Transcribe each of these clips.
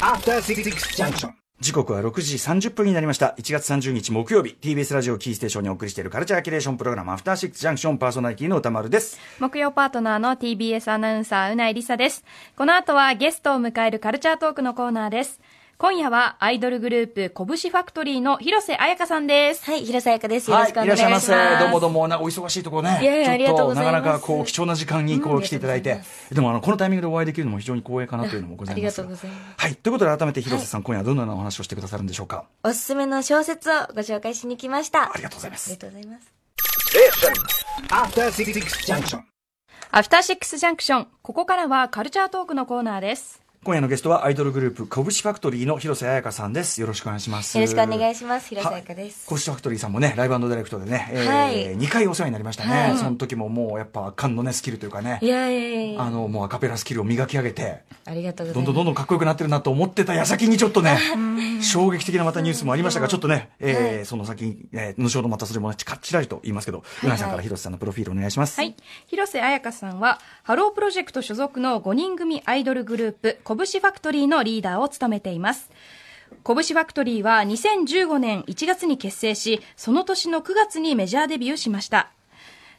After Six Junction. 時刻は6時30分になりました。1月30日木曜日、TBS ラジオキーステーションにお送りしているカルチャーキュレーションプログラム、アフターシックスジャンクションパーソナリティの歌丸です。木曜パートナーの TBS アナウンサー、うないりさです。この後はゲストを迎えるカルチャートークのコーナーです。今夜はアイドルグループ、拳ファクトリーの広瀬彩香さんです。はい、広瀬彩香です。よろしくお願いします。いらっしゃいませ。どうもどうも、なんかお忙しいところね。いやいやありがとうございますなかなかこう、貴重な時間にこう来ていただいて。うでも、あの、このタイミングでお会いできるのも非常に光栄かなというのもございます。ありがとうございますはい。ということで、改めて広瀬さん、今夜はどのようなお話をしてくださるんでしょうか？おすすめの小説をご紹介しに来ました。ありがとうございますありがとうございます。After Six Junction. アフターシックスジャンクション。ここからはカルチャートークのコーナーです。今夜のゲストはアイドルグループ、拳ファクトリーの広瀬彩香さんです。よろしくお願いします。よろしくお願いします。広瀬彩香です。コシファクトリーさんもね、ライブダイレクトでね、えーはい2回お世話になりましたね。はいその時ももうやっぱ圧巻のね、スキルというかねい、やいやいやあの、もうアカペラスキルを磨き上げて、ありがとうござどんどんいます。どんどんかっこよくなってるなと思ってた矢先にちょっとね、衝撃的なまたニュースもありましたが、ちょっとね、えーその先に、えー後ほどまたそれもね、ちかちらりと言いますけど、うなぎさんから広瀬さんのプロフィールお願いします。はい。広瀬彩海さんは、ハロープロジェクト所属の5人組アイドルグループ、こぶしファクトリーのリーダーを務めています。こぶしファクトリーは2015年1月に結成し、その年の9月にメジャーデビューしました。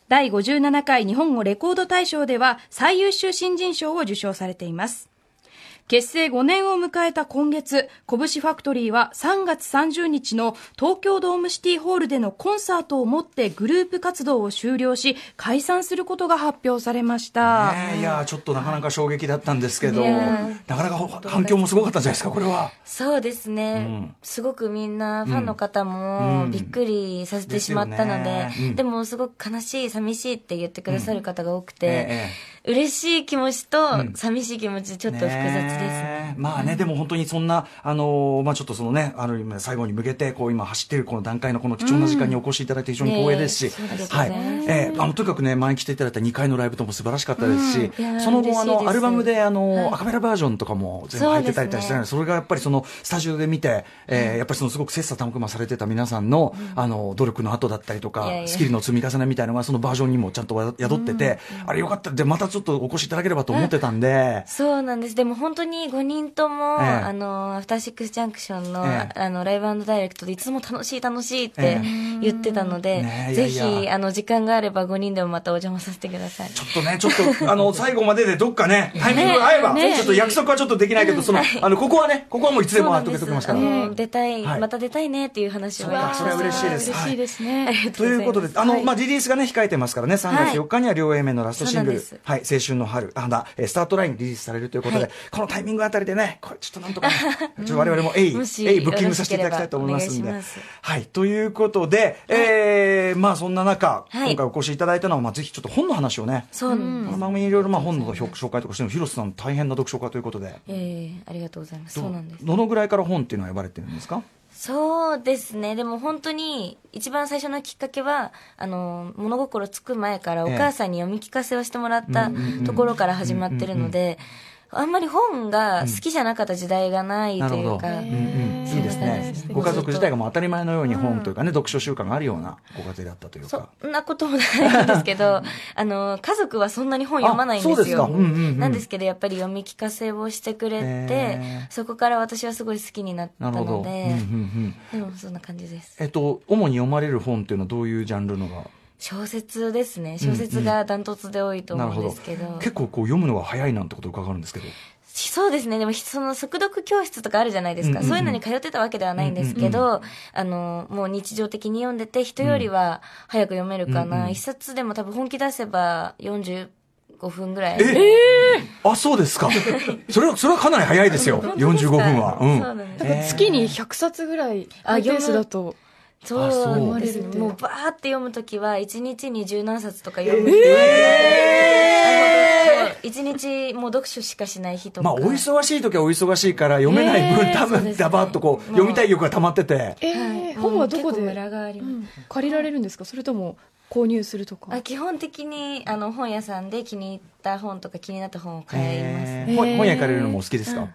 第57回日本レコード大賞では最優秀新人賞を受賞されています。結成5年を迎えた今月、拳ファクトリーは3月30日の東京ドームシティホールでのコンサートをもってグループ活動を終了し、解散することが発表されました。ねえいやーちょっとなかなか衝撃だったんですけど、なかなか反響もすごかったんじゃないですか、これは。そうですね、ん。すごくみんなファンの方もうん。びっくりさせてしまったので、ですよね。うん。でもすごく悲しい、寂しいって言ってくださる方が多くて、え嬉しい気持ちとうん寂しい気持ちちょっと複雑まあね、でも本当にそんな、あのーまあちょっとそのね、あ最後に向けて、こう今走っているこの段階のこの貴重な時間にお越しいただいて非常に光栄ですし、はい。ねええあの、とにかくね、前に来ていただいた2回のライブとも素晴らしかったですし、その後、あの、アルバムで、あの、はい。アカペラバージョンとかも全部入ってたりしてるので、それがやっぱりその、スタジオで見て、えーやっぱりそのすごく切磋琢磨されてた皆さんの、あの、努力の後だったりとかスキルの積み重ねみたいなのがそのバージョンにもちゃんと宿ってて、あれよかった。で、またちょっとお越しいただければと思ってたんで、そうなんです。でも本当に5人とも、ええ。あの、アフターシックスジャンクションの、ええ。あの、ライブダイレクトでいつも楽しい楽しいっえて言ってたので、ねえぜいやいや。ひ、あの、時間があれば5人でもまたお邪魔させてください。ちょっとね、ちょっと、あの、最後まででどっかね、タイミングが合えば、ねちょっと約束はちょっとできないけど、その、あの、ここはね、ここはもういつでも後そうなんです。けときますから。出たい、はい。また出たいねっていう話を。それは嬉しいです。嬉しいですね。ありがということで、あの、はい。まあ、リリースがね、控えてますからね、3月4日には両 A 面のラストシングル、はい、青春の春、あだ、えースタートラインリリースされるということで、はい。このタイミングあたりでね、これちょっとなんとかね、ちょっと我々も、えい、えい、ブッキングさせていただきたいと思いますんで。はい、ということで、えー、まあ、そんな中、はい今回お越しいただいたのは、まあ、ぜひちょっと本の話をね、そう。この番組にいろいろまあ本の紹介とかしてるの広瀬さん大変な読書家ということで、ええありがとうございます。どそうなんです。どのぐらいから本っていうのは呼ばれてるんですか？そうですね。でも本当に、一番最初のきっかけは、あの、物心つく前からおええ母さんに読み聞かせをしてもらったところから始まってるので、あんまり本が好きじゃなかった時代がないというか、うん。うんいいですね。ご家族自体がもう当たり前のように本というかね、読書習慣があるようなご家庭だったというか。そんなこともないんですけど、あの、家族はそんなに本読まないんですよ。うですか。うんうんうん。なんですけど、やっぱり読み聞かせをしてくれてそこから私はすごい好きになったなるほど、うんうんうので、ん、でもそんな感じです。えっと主に読まれる本っていうのはどういうジャンルのが小説ですね。小説がダントツで多いと思うんですけど。結構こう読むのが早いなんてことを伺うんですけどそうですね。でも、その、速読教室とかあるじゃないですか。うんうんうんそういうのに通ってたわけではないんですけど、あの、もう日常的に読んでて、人よりは早く読めるかな。うんうん一冊でも多分本気出せば45分ぐらい。えあそうですか それはそれはかなり早いですよ45分は、うん、そうなんですえー月に100冊ぐらい、ああ、ペースだと。そうあそうですね。もうバーって読むときは、1日に十何冊とか読む。って言われて、一日もう読書しかしない日とか。まあ、お忙しい時はお忙しいから読めない分、えー多分、ダバッとこう、読みたい欲が溜まってて。えはい。ー、本はどこで、もう結構ムラがあります。うん。借りられるんですか？それとも購入するとか？あ基本的にあの本屋さんで気に入った本とか気になった本を買います。ね、えー本本屋行かれるのもお好きですか、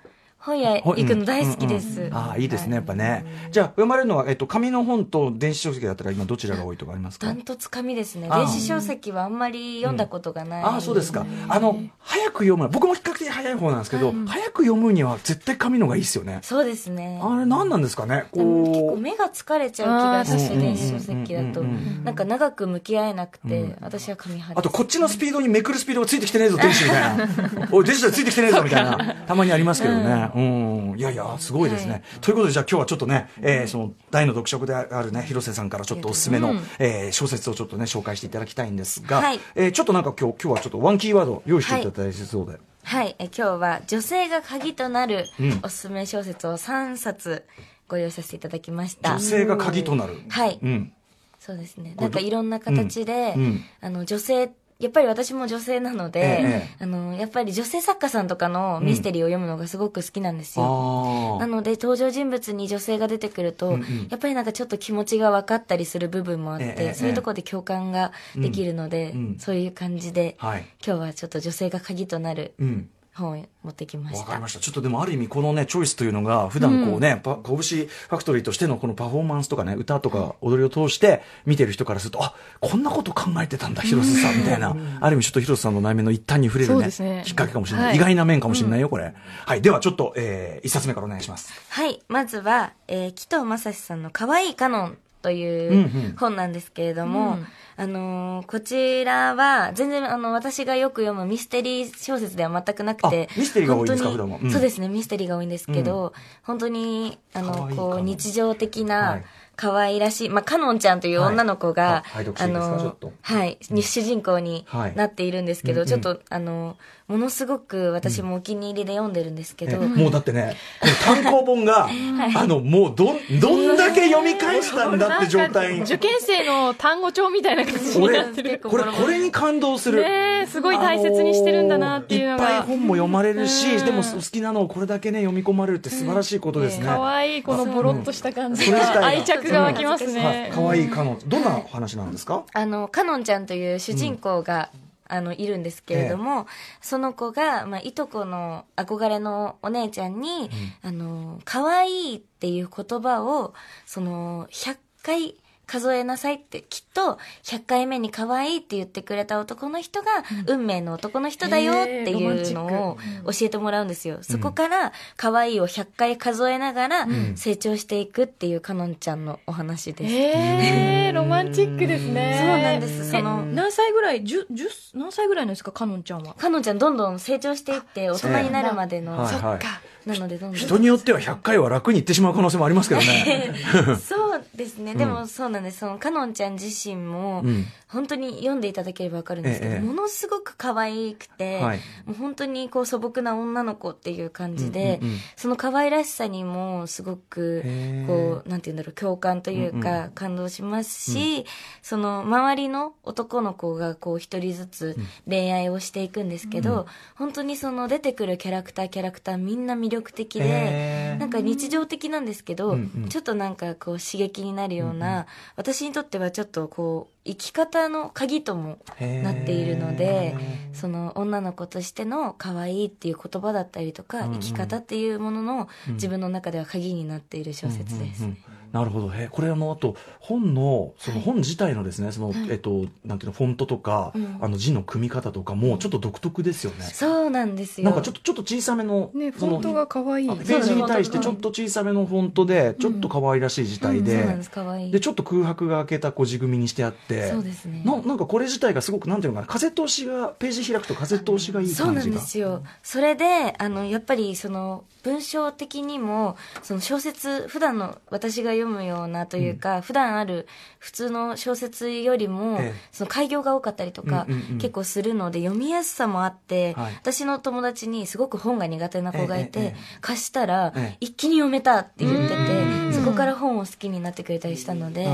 本屋行くの大好きです。うんうんああ、いいですね、やっぱね。じゃあ、読まれるのは、えっと、紙の本と電子書籍だったら今どちらが多いとかありますか？ダントツ紙ですね。電子書籍はあんまり読んだことがない。ああ、そうですか。あの、早く読む。僕も比較的早い方なんですけど、早く読むには絶対紙のがいいですよね。そうですね。あれ何なんですかね？結構こう。目が疲れちゃう気がして、あー確かに電子書籍だと。なんか長く向き合えなくて、私は紙派あと。こっちのスピードにめくるスピードがついてきてねえぞ、電子みたいな。おい、デジタルついてきてねえぞ、みたいな。たまにありますけどね。うん。いやいや、すごいですね。ということで、じゃあ今日はちょっとね、えーその、大の読書であるね、広瀬さんからちょっとおすすめの、えー小説をちょっとね、紹介していただきたいんですが、はいえーちょっとなんか今日、今日はちょっとワンキーワード用意していただいてそうで。はい、え今日は女性が鍵となるうんおすすめ小説を3冊ご用意させていただきました。女性が鍵となる。はいうん。そうですね。なんかいろんな形で、うんうんあの女性、やっぱり私も女性なので、ええあの、やっぱり女性作家さんとかのミステリーを読むのがすごく好きなんですよ。ああ。なので登場人物に女性が出てくると、うんうんやっぱりなんかちょっと気持ちが分かったりする部分もあって、ええそういうところで共感ができるので、うんうんそういう感じで、はい。今日はちょっと女性が鍵となるうん。本を持ってきましたわかりま。した。ちょっとでもある意味このね、チョイスというのが、普段こうね、パ拳ファクトリーとしてのこのパフォーマンスとかね、歌とか踊りを通して見てる人からすると、あ、こんなこと考えてたんだ、広瀬さん、みたいな、ある意味ちょっと広瀬さんの内面の一端に触れるね、ねきっかけかもしれない。はい意外な面かもしれないよ、これ。はい。ではちょっと、えー、一冊目からお願いします。はい。まずは、えー、紀藤正史さんの可愛いカノンとうんういんう本なんですけれども、うんあのーこちらは、全然、あの、私がよく読むミステリー小説では全くなくて、あミステリーが多いんですか本当に普段は。うん。そうですね、ミステリーが多いんですけど、本当に、あの、こう、日常的は、ない可愛らしい、まあ、カノンちゃんという女の子が、はいあ拝読していいですか？ちょっと。はい、主人公にはい。なっているんですけど、うんうん。ちょっと、あの、ものすごく私もお気に入りで読んでるんですけど、えもうだってね、この単行本が、あの、もうどん、どんだけ読み返したんだって状態。受験生の単語帳みたいな感じになってる。これ、これに感動する。ねえすごい大切にしてるんだなっていうのがあのーいっぱい本も読まれるし、うん。でも好きなのをこれだけね、読み込まれるって素晴らしいことですね。可愛いこのボロッとした感じ愛着が湧きますはいね。可愛い彼女。どんな話なんですか？あの、かのんちゃんという主人公が、あの、いるんですけれども、その子が、まあ、いとこの憧れのお姉ちゃんに、あの、可愛いっていう言葉を、その、100回数えなさいって、きっと、100回目に可愛いって言ってくれた男の人が、運命の男の人だよっていうのを教えてもらうんですよ。そこから、可愛いを100回数えながら、成長していくっていうかのんちゃんのお話です。えー、ロマンチックですね。そうなんですそのえ何歳ぐらい、十、十、何歳ぐらいのですか、かのんちゃんは。かのんちゃんどんどん成長していって大人になるまでの、はいはい。なのでどんどん人によっては100回は楽にいってしまう可能性もありますけどね。そうですね、でもそうなんです。そのかのんちゃん自身も、うん。本当に読んでいただければわかるんですけど、ええものすごく可愛くて、はい。もう本当にこう素朴な女の子っていう感じで、うんうんうん。その可愛らしさにもすごくこうなんて言うんだろう共感というか、うんう感動しますし、その周りの男の子がこう一人ずつ恋愛をしていくんですけど、本当にその出てくるキャラクターキャラクターみんな魅力的で、なんか日常的なんですけど、うんうん。ちょっとなんかこう刺激になるような、私にとってはちょっとこう生き方の鍵ともなっているのでその女の子としての可愛いっていう言葉だったりとか、うんうん生き方っていうものの自分の中では鍵になっている小説です。うんうんうんなるほど。へこれあの、あと、本の、その本自体のですね、その、えっと、なんていうの、フォントとか、うんあの字の組み方とかも、ちょっと独特ですよね。そうなんですよ。なんかちょっと、ちょっと小さめの、ね、フォントが可愛い。ページに対してちょっと小さめのフォントで、ちょっと可愛らしい字体で、そうなんです可愛いで、ちょっと空白が開けたこう字組みにしてあって、そうですねななんかこれ自体がすごく、なんていうのかな、風通しが、ページ開くと風通しがいい感じが。そうなんですよ。それで、あの、やっぱりその、文章的にも、その小説、普段の私が読むようなというか、普段ある普通の小説よりも、ええ。その開業が多かったりとか、うんうんうん。結構するので、読みやすさもあって、はい。私の友達にすごく本が苦手な子がいて、え貸したら、ええ。一気に読めたって言ってうんて、そこから本を好きになってくれたりしたので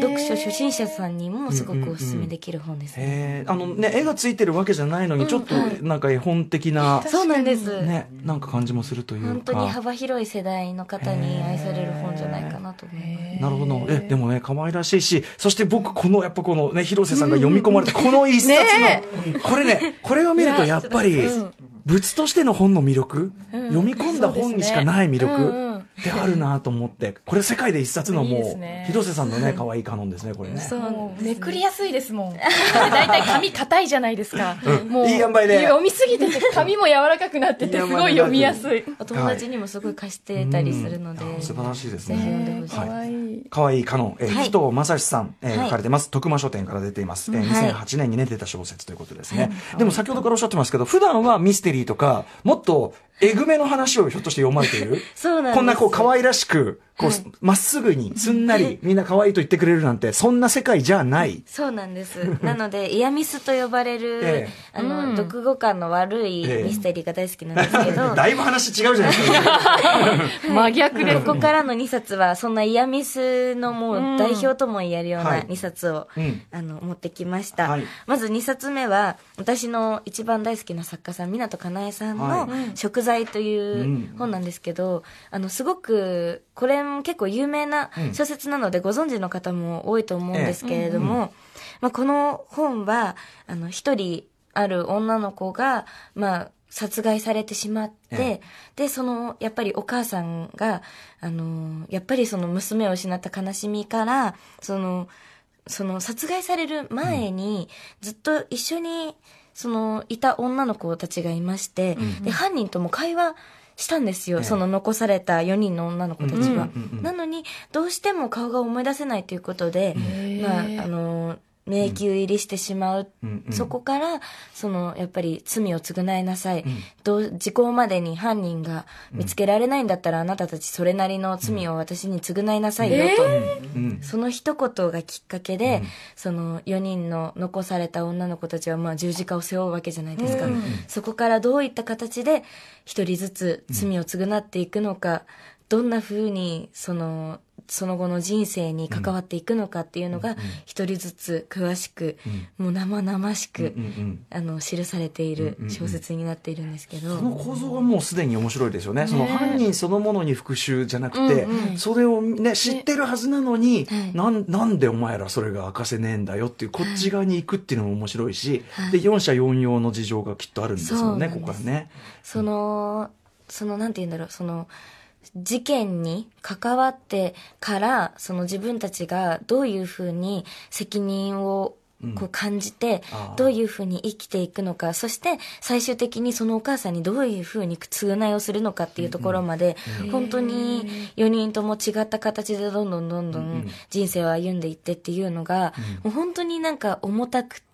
読書初心者さんにもすごくおすすめできる本です。ね。あのね、絵がついてるわけじゃないのに、ちょっとなんか絵本的な、そうなんです。ね、なんか感じもするというか。本当に幅広い世代の方に愛される本じゃないかなと思います。なるほど。え、でもね、可愛らしいし、そして僕、この、やっぱこのね、広瀬さんが読み込まれた、この一冊の、これね、これを見るとやっぱり、物としての本の魅力、読み込んだ本にしかない魅そうですねうんうん力であるなと思って、これ世界で一冊のいいもうですね、広瀬さんのね、可愛いカノンですね、これね。もうめくりやすいですもん。だいたい紙硬いじゃないですか。もういい塩梅で読みすぎてて紙も柔らかくなっててすごい読みやすい。お友達にもすごい貸してたりするので、うん素晴らしいですね。ほしい。かわいい。可愛いカノン、えー、はい紀藤正史さん、えーはい書かれてます。徳間書店から出ています。えーはい2008年にね、出た小説ということですね。でも先ほどからおっしゃってますけど、普段はミステリーとか、もっとえぐめの話をひょっとして読まれている？そうなんです。こんなこう可愛らしく、こう、まっすぐに、すんなり、みんな可愛いと言ってくれるなんて、そんな世界じゃない。そうなんです。なので、イヤミスと呼ばれる、ええ。あの、読後感の悪いええ。ミステリーが大好きなんですけど、だいぶ話違うじゃないですか。真逆でここからの2冊は、そんなイヤミスのもう代表とも言えるようはない2冊を、うん。あの、持ってきました。はい。まず2冊目は、私の一番大好きな作家さん、湊かなえさんのは食材といううん本なんですけど、あの、すごく、これも結構有名な小説なので、ご存知の方も多いと思うんですけれども、まあ、この本は、あの、一人ある女の子が、まあ、殺害されてしまって、えで、その、やっぱりお母さんが、あの、やっぱりその娘を失った悲しみから、その、その殺害される前に、ずっと一緒に、その、いた女の子たちがいまして、で、犯人とも会話したんですよ。ええその残された4人の女の子たちは。うんうんうんうんなのに、どうしても顔が思い出せないということで、まあ、あの、迷宮入りしてしまう。うんうんそこから、その、やっぱり罪を償いなさい。どう時効までに犯人が見つけられないんだったら、あなたたちそれなりの罪を私に償いなさいよと。うん。その一言がきっかけで、その4人の残された女の子たちはまあ十字架を背負うわけじゃないですか。そこからどういった形で一人ずつ罪を償っていくのか、どんな風にその、その後の人生に関わっていくのかっていうのが、一人ずつ詳しく、もう生々しく、あの、記されている小説になっているんですけど。その構造がもうすでに面白いですよね。その犯人そのものに復讐じゃなくて、それをね、知ってるはずなのに、はい。なん、なんでお前らそれが明かせねえんだよっていう、こっち側に行くっていうのも面白いし、はい。で、四者四様の事情がきっとあるんですもんね、ここからね。その、その、なんて言うんだろう、その、事件に関わってから、その自分たちがどういうふうに責任をこう感じてどういうふうに生きていくのか、そして最終的にそのお母さんにどういうふうに償いをするのかっていうところまで、本当に4人とも違った形でどんどんどんどん人生を歩んでいってっていうのが、もう本当になんか重たくて、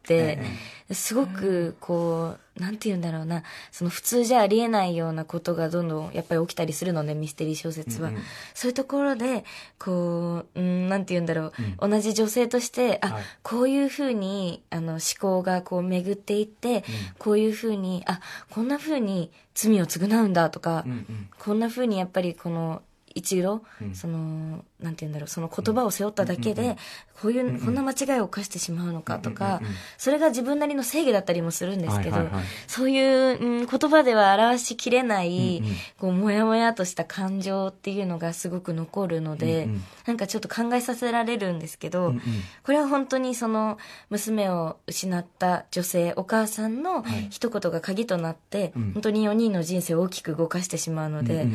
すごくこう、なんて言うんだろうな、その普通じゃありえないようなことがどんどんやっぱり起きたりするので、ミステリー小説は。そういうところで、こう、うん、なんて言うんだろう、同じ女性として、あ、はい。こういうふうに、あの、思考がこう巡っていって、こういうふうに、あ、こんなふうに罪を償うんだとか、うんうん。こんなふうにやっぱりこの、一度、その、なんて言うんだろう、その言葉を背負っただけで、こういう、こんな間違いを犯してしまうのかとか、それが自分なりの正義だったりもするんですけどそういう、うん、言葉では表しきれないこう、もやもやとした感情っていうのがすごく残るのでなんかちょっと考えさせられるんですけどこれは本当にその、娘を失った女性、お母さんの一言が鍵となって、うん。本当に4人の人生を大きく動かしてしまうので、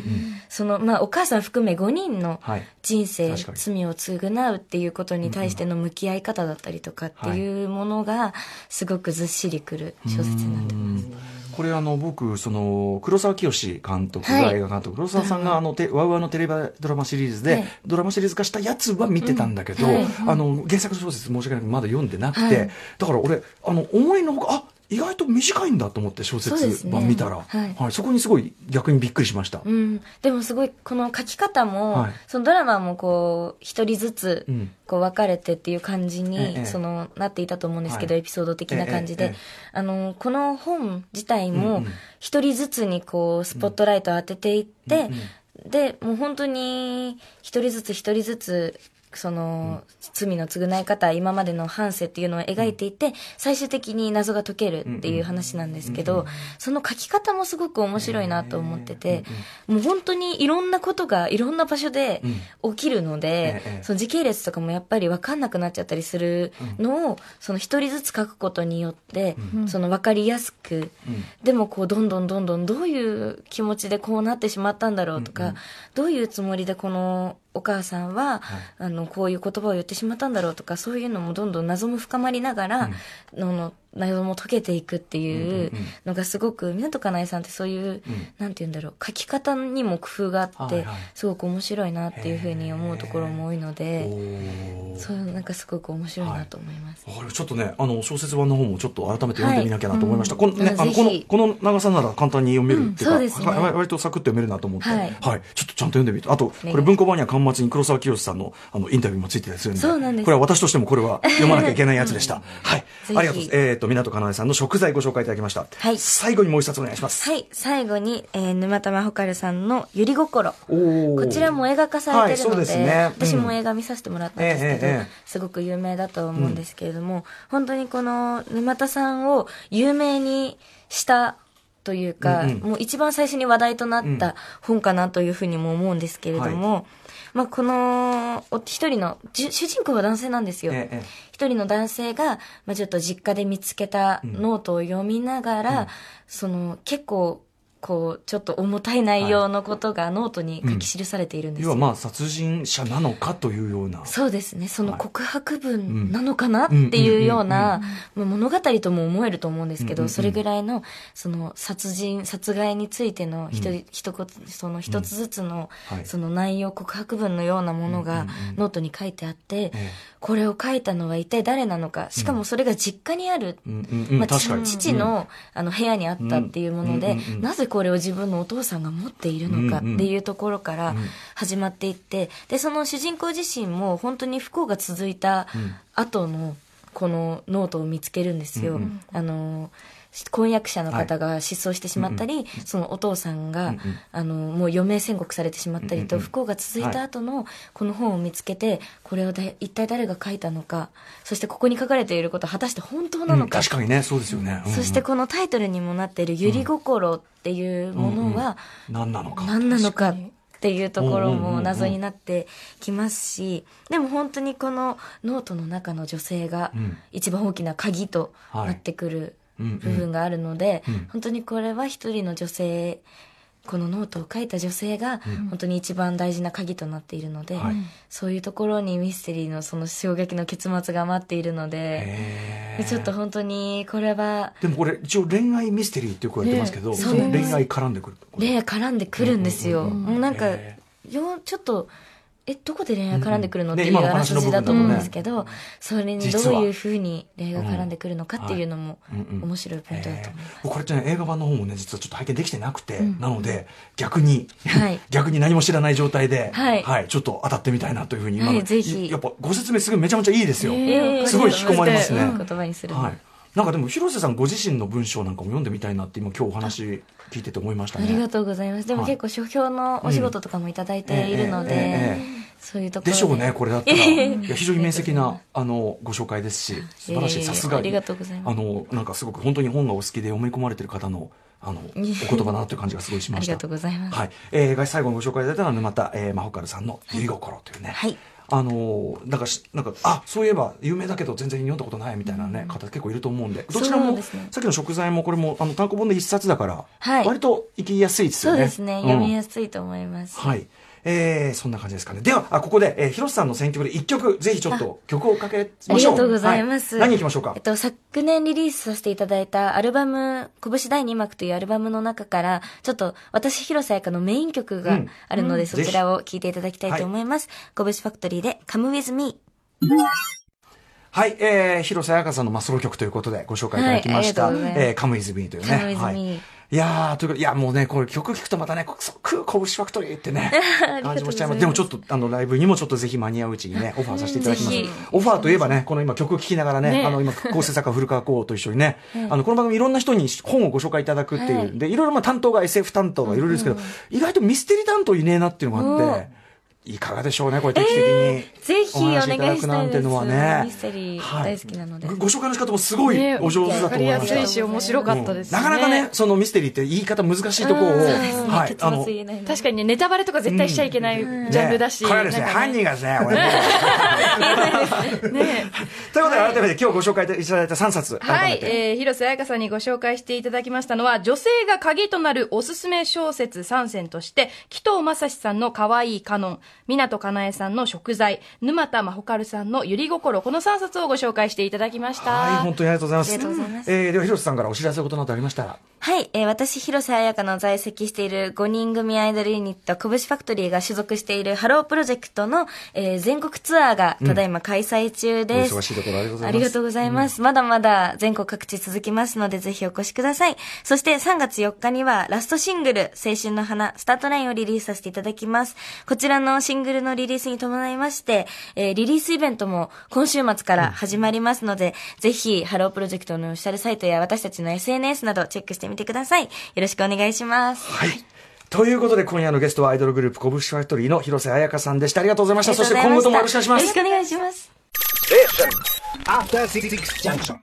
その、まあ、お母さん含め5人のはい。人生、確かに罪を償うっていうことに対しての向き合い方だったりとかっていうものが、すごくずっしりくる小説になってます。これあの僕その黒沢清監督がはい映画監督、黒沢さんがあのてワウワウのテレビドラマシリーズで、はいドラマシリーズ化したやつは見てたんだけど、あの原作小説申し訳なくまだ読んでなくて、はいだから俺あの思いのほかあ意外と短いんだと思って小説ね。版見たら、はい。そこにすごい逆にびっくりしました。うん、でもすごいこの書き方も、はい。そのドラマもこう一人ずつうん。こう分かれてっていう感じに、ええそのなっていたと思うんですけど、はい。エピソード的な感じで、あのこの本自体うんもうん一人ずつにこうスポットライトを当てていって、でもう本当に一人ずつ一人ずつその、罪の償い方、今までの反省っていうのを描いていて、最終的に謎が解けるっていう話なんですけど、その書き方もすごく面白いなと思ってて、もう本当にいろんなことがいろんな場所で起きるので、ええその時系列とかもやっぱり分かんなくなっちゃったりするのを、その一人ずつ書くことによって、その分かりやすく、でもこうどんどんどんどんどういう気持ちでこうなってしまったんだろうとか、どういうつもりでこのお母さんは、あの、こういう言葉を言ってしまったんだろうとか、そういうのもどんどん謎も深まりながら、のの謎も解けていくっていうのがすごく、湊かなえさんってそういう、なんて言うんだろう、書き方にも工夫があって、はいはい。すごく面白いなっていうふうに思うところも多いのおで、ー。そういうなんかすごく面白いなと思います。わかるちょっとね、あの、小説版の方もちょっと改めて読んでみなきゃなと思いました。はいこのね、うん。あの、このこの長さなら簡単に読めるっていうか、うんそうね。は割とサクッと読めるなと思って、ははい。い、ちょっとちゃんと読んでみて、あと、これ文庫版には巻末に黒沢清さんの、あの、インタビューもついてたりするんで、そうなんです。これは私としてもこれは読まなきゃいけないやつでした。はい。ひ。ありがとうございます。えっ、と、港かなえさんの食材ご紹介いただきました。はい。最後にもう一冊お願いします。はい、最後に、えー沼玉ほかるさんのゆり心。こちらも映画化されてるので、はいそうですね。うん私も映画見させてもらったんですけど、ええええすごく有名だと思うんですけれども、本当にこの沼田さんを有名にしたというか、うんうん。もう一番最初に話題となった本かなというふうにも思うんですけれども、まあこの、お一人の、主人公は男性なんですよ。えええ一人の男性が、まあ、ちょっと実家で見つけたノートを読みながら、その結構こうちょっと重たい内容のことがノートに書き記されているんですよ、要はまあ、殺人者なのかというような。そうですね。その告白うん文なのかなっていうようなまあ物語とも思えると思うんですけど、うんうんうんそれぐらいのその殺人殺害についての一人、一言その一つずつの、はい。その内容告白文のようなものがノートに書いてあって、ええ。これを書いたのは一体誰なのか。しかもそれが実家にある。父の,、あの部屋にあったっていうもので、うんうんうんうん。なぜこれを自分のお父さんが持っているのかっていうところから始まっていって、でその主人公自身も本当に不幸が続いた後のこのノートを見つけるんですよ。あの婚約者の方が失踪してしまったり、そのお父さんが、あのもう余命宣告されてしまったりと、不幸が続いた後のこの本を見つけてこれをだ一体誰が書いたのかそしてここに書かれていることは果たして本当なうんのか、確かにね、そうですよね。うんうん。そしてこのタイトルにもなっている「ゆり心」っていうものは何なのか。何なのかっていうところもうんうんうんうん謎になってきますしでも本当にこのノートの中の女性がうん。一番大きな鍵となってくる部分があるのでうん。本当にこれは一人の女性このノートを書いた女性が本当に一番大事な鍵となっているので、はい。そういうところにミステリーのその衝撃の結末が待っているので、ちょっと本当にこれはでもこれ一応恋愛ミステリーってよく言ってますけど、ねその恋愛絡んでくる。恋愛絡んでくるんですよ。もうなんかへ、よ、ちょっと、え、どこで恋愛絡んでくるの？うんっていうあじだと思うんですけ部ど、それにどういうふうに恋愛が絡んでくるのかっていうのもうんうん面白いポイントだと思います。僕これってね映画版の方もね実はちょっと拝見できてなくて、なので逆に、はい。逆に何も知らない状態で、はい。ちょっと当たってみたいなというふうに今の、はいぜひ。やっぱご説明すごいめちゃめちゃいいですよ、えーすごい引き込まれますね、うん。言葉にするの。はい。なんかでも広瀬さんご自身の文章なんかも読んでみたいなって今今日お話聞いてて思いましたね。ありがとうございます。でもはい。結構書評のお仕事とかもいただいているのでええ、そういうところで。しょうねこれだったら。いや非常に面積なあのご紹介ですし素晴らしい。さすがにありがとうございます。あのなんかすごく本当に本がお好きで読み込まれてる方のあの お言葉だなという感じがすごいしました。ありがとうございます。はい。えー、最後にご紹介いただいたのは沼田、えー、真帆からさんの「ゆり心」というね、はいあのーなんかしなんかあそういえば有名だけど全然読んだことないみたいなね、方結構いると思うんでどちらも、ねさっきの食材もこれもあの単行本で一冊だから、はい割と行きやすいですよねそうですね。ん読みやすいと思います。はい。えー、そんな感じですかね。では、あここで、えー、広瀬さんの選曲で一曲、ぜひちょっと曲をかけましょう。ありがとうございます。はい何行きましょうか？えっ。と、昨年リリースさせていただいたアルバム、拳第2幕というアルバムの中から、ちょっと私、広瀬彩香のメイン曲があるので、うんそちらを聴いていただきたいと思います。拳ファクトリーで Come With Me。はい、えー、広瀬彩香さんのまあソロ曲ということでご紹介いただきました。はいありがとうございますえー、Come With Me というね。はいいやー、ということで、いや、もうね、これ曲聴くとまたね、こそうクーコブシファクトリーってね、感じもしちゃいます。でもちょっと、あの、ライブにもちょっとぜひ間に合ううちにね、オファーさせていただきます。オファーといえばね、この今曲聴きながらね、ね。あの、今、構成作家古川光と一緒に ね、あの、この番組いろんな人に本をご紹介いただくっていう、はいで、いろいろまあ担当が SF 担当がいろいろですけど、意外とミステリー担当いねえなっていうのがあって、いかがでしょうね、これ定期的に。ぜひお願いしたいです。ミステリー大好きなので。ごご紹介の仕方もすごいねお上手だとわかりや思いました。すいし、面白かったですね。なかなかね、そのミステリーって言い方難しいところを、はい、結末言えないの確かにね、ネタバレとか絶対しちゃいけないジャンルだし。ねこれは ですね、犯人がですね、これねねということで、改めて今日ご紹介いただいた3冊、はい。えー、広瀬彩香さんにご紹介していただきましたのは、女性が鍵となるおすすめ小説3選として、紀藤正史さんの可愛いカノン、湊かなえさんの贖罪、沼田まほかるさんのユリゴコロ、この3冊をご紹介していただきました。はい、本当にありがとうございます。ありがとうございますえーでは、広瀬さんからお知らせことなどありましたら。はい、えー私、広瀬彩海の在籍している5人組アイドルユニット、こぶしファクトリーが所属しているハロープロジェクトの、えー全国ツアーがただいま開催中です。お忙しいところありがとうございますありがとうございます。まだまだ全国各地続きますので、ぜひお越しください。そして3月4日にはラストシングル、青春の花、スタートラインをリリースさせていただきます。こちらのシングルのリリースに伴いまして、えーリリースイベントも今週末から始まりますので、ぜひ、ハロープロジェクトのオフィシャルサイトや私たちの SNS などチェックしてみてください。よろしくお願いします。はい。ということで、今夜のゲストはアイドルグループ、こぶしファクトリーの広瀬彩海さんでした。ありがとうございました。そして今後ともよろしくお願いしますよろし。くお願いします。After Six Junction.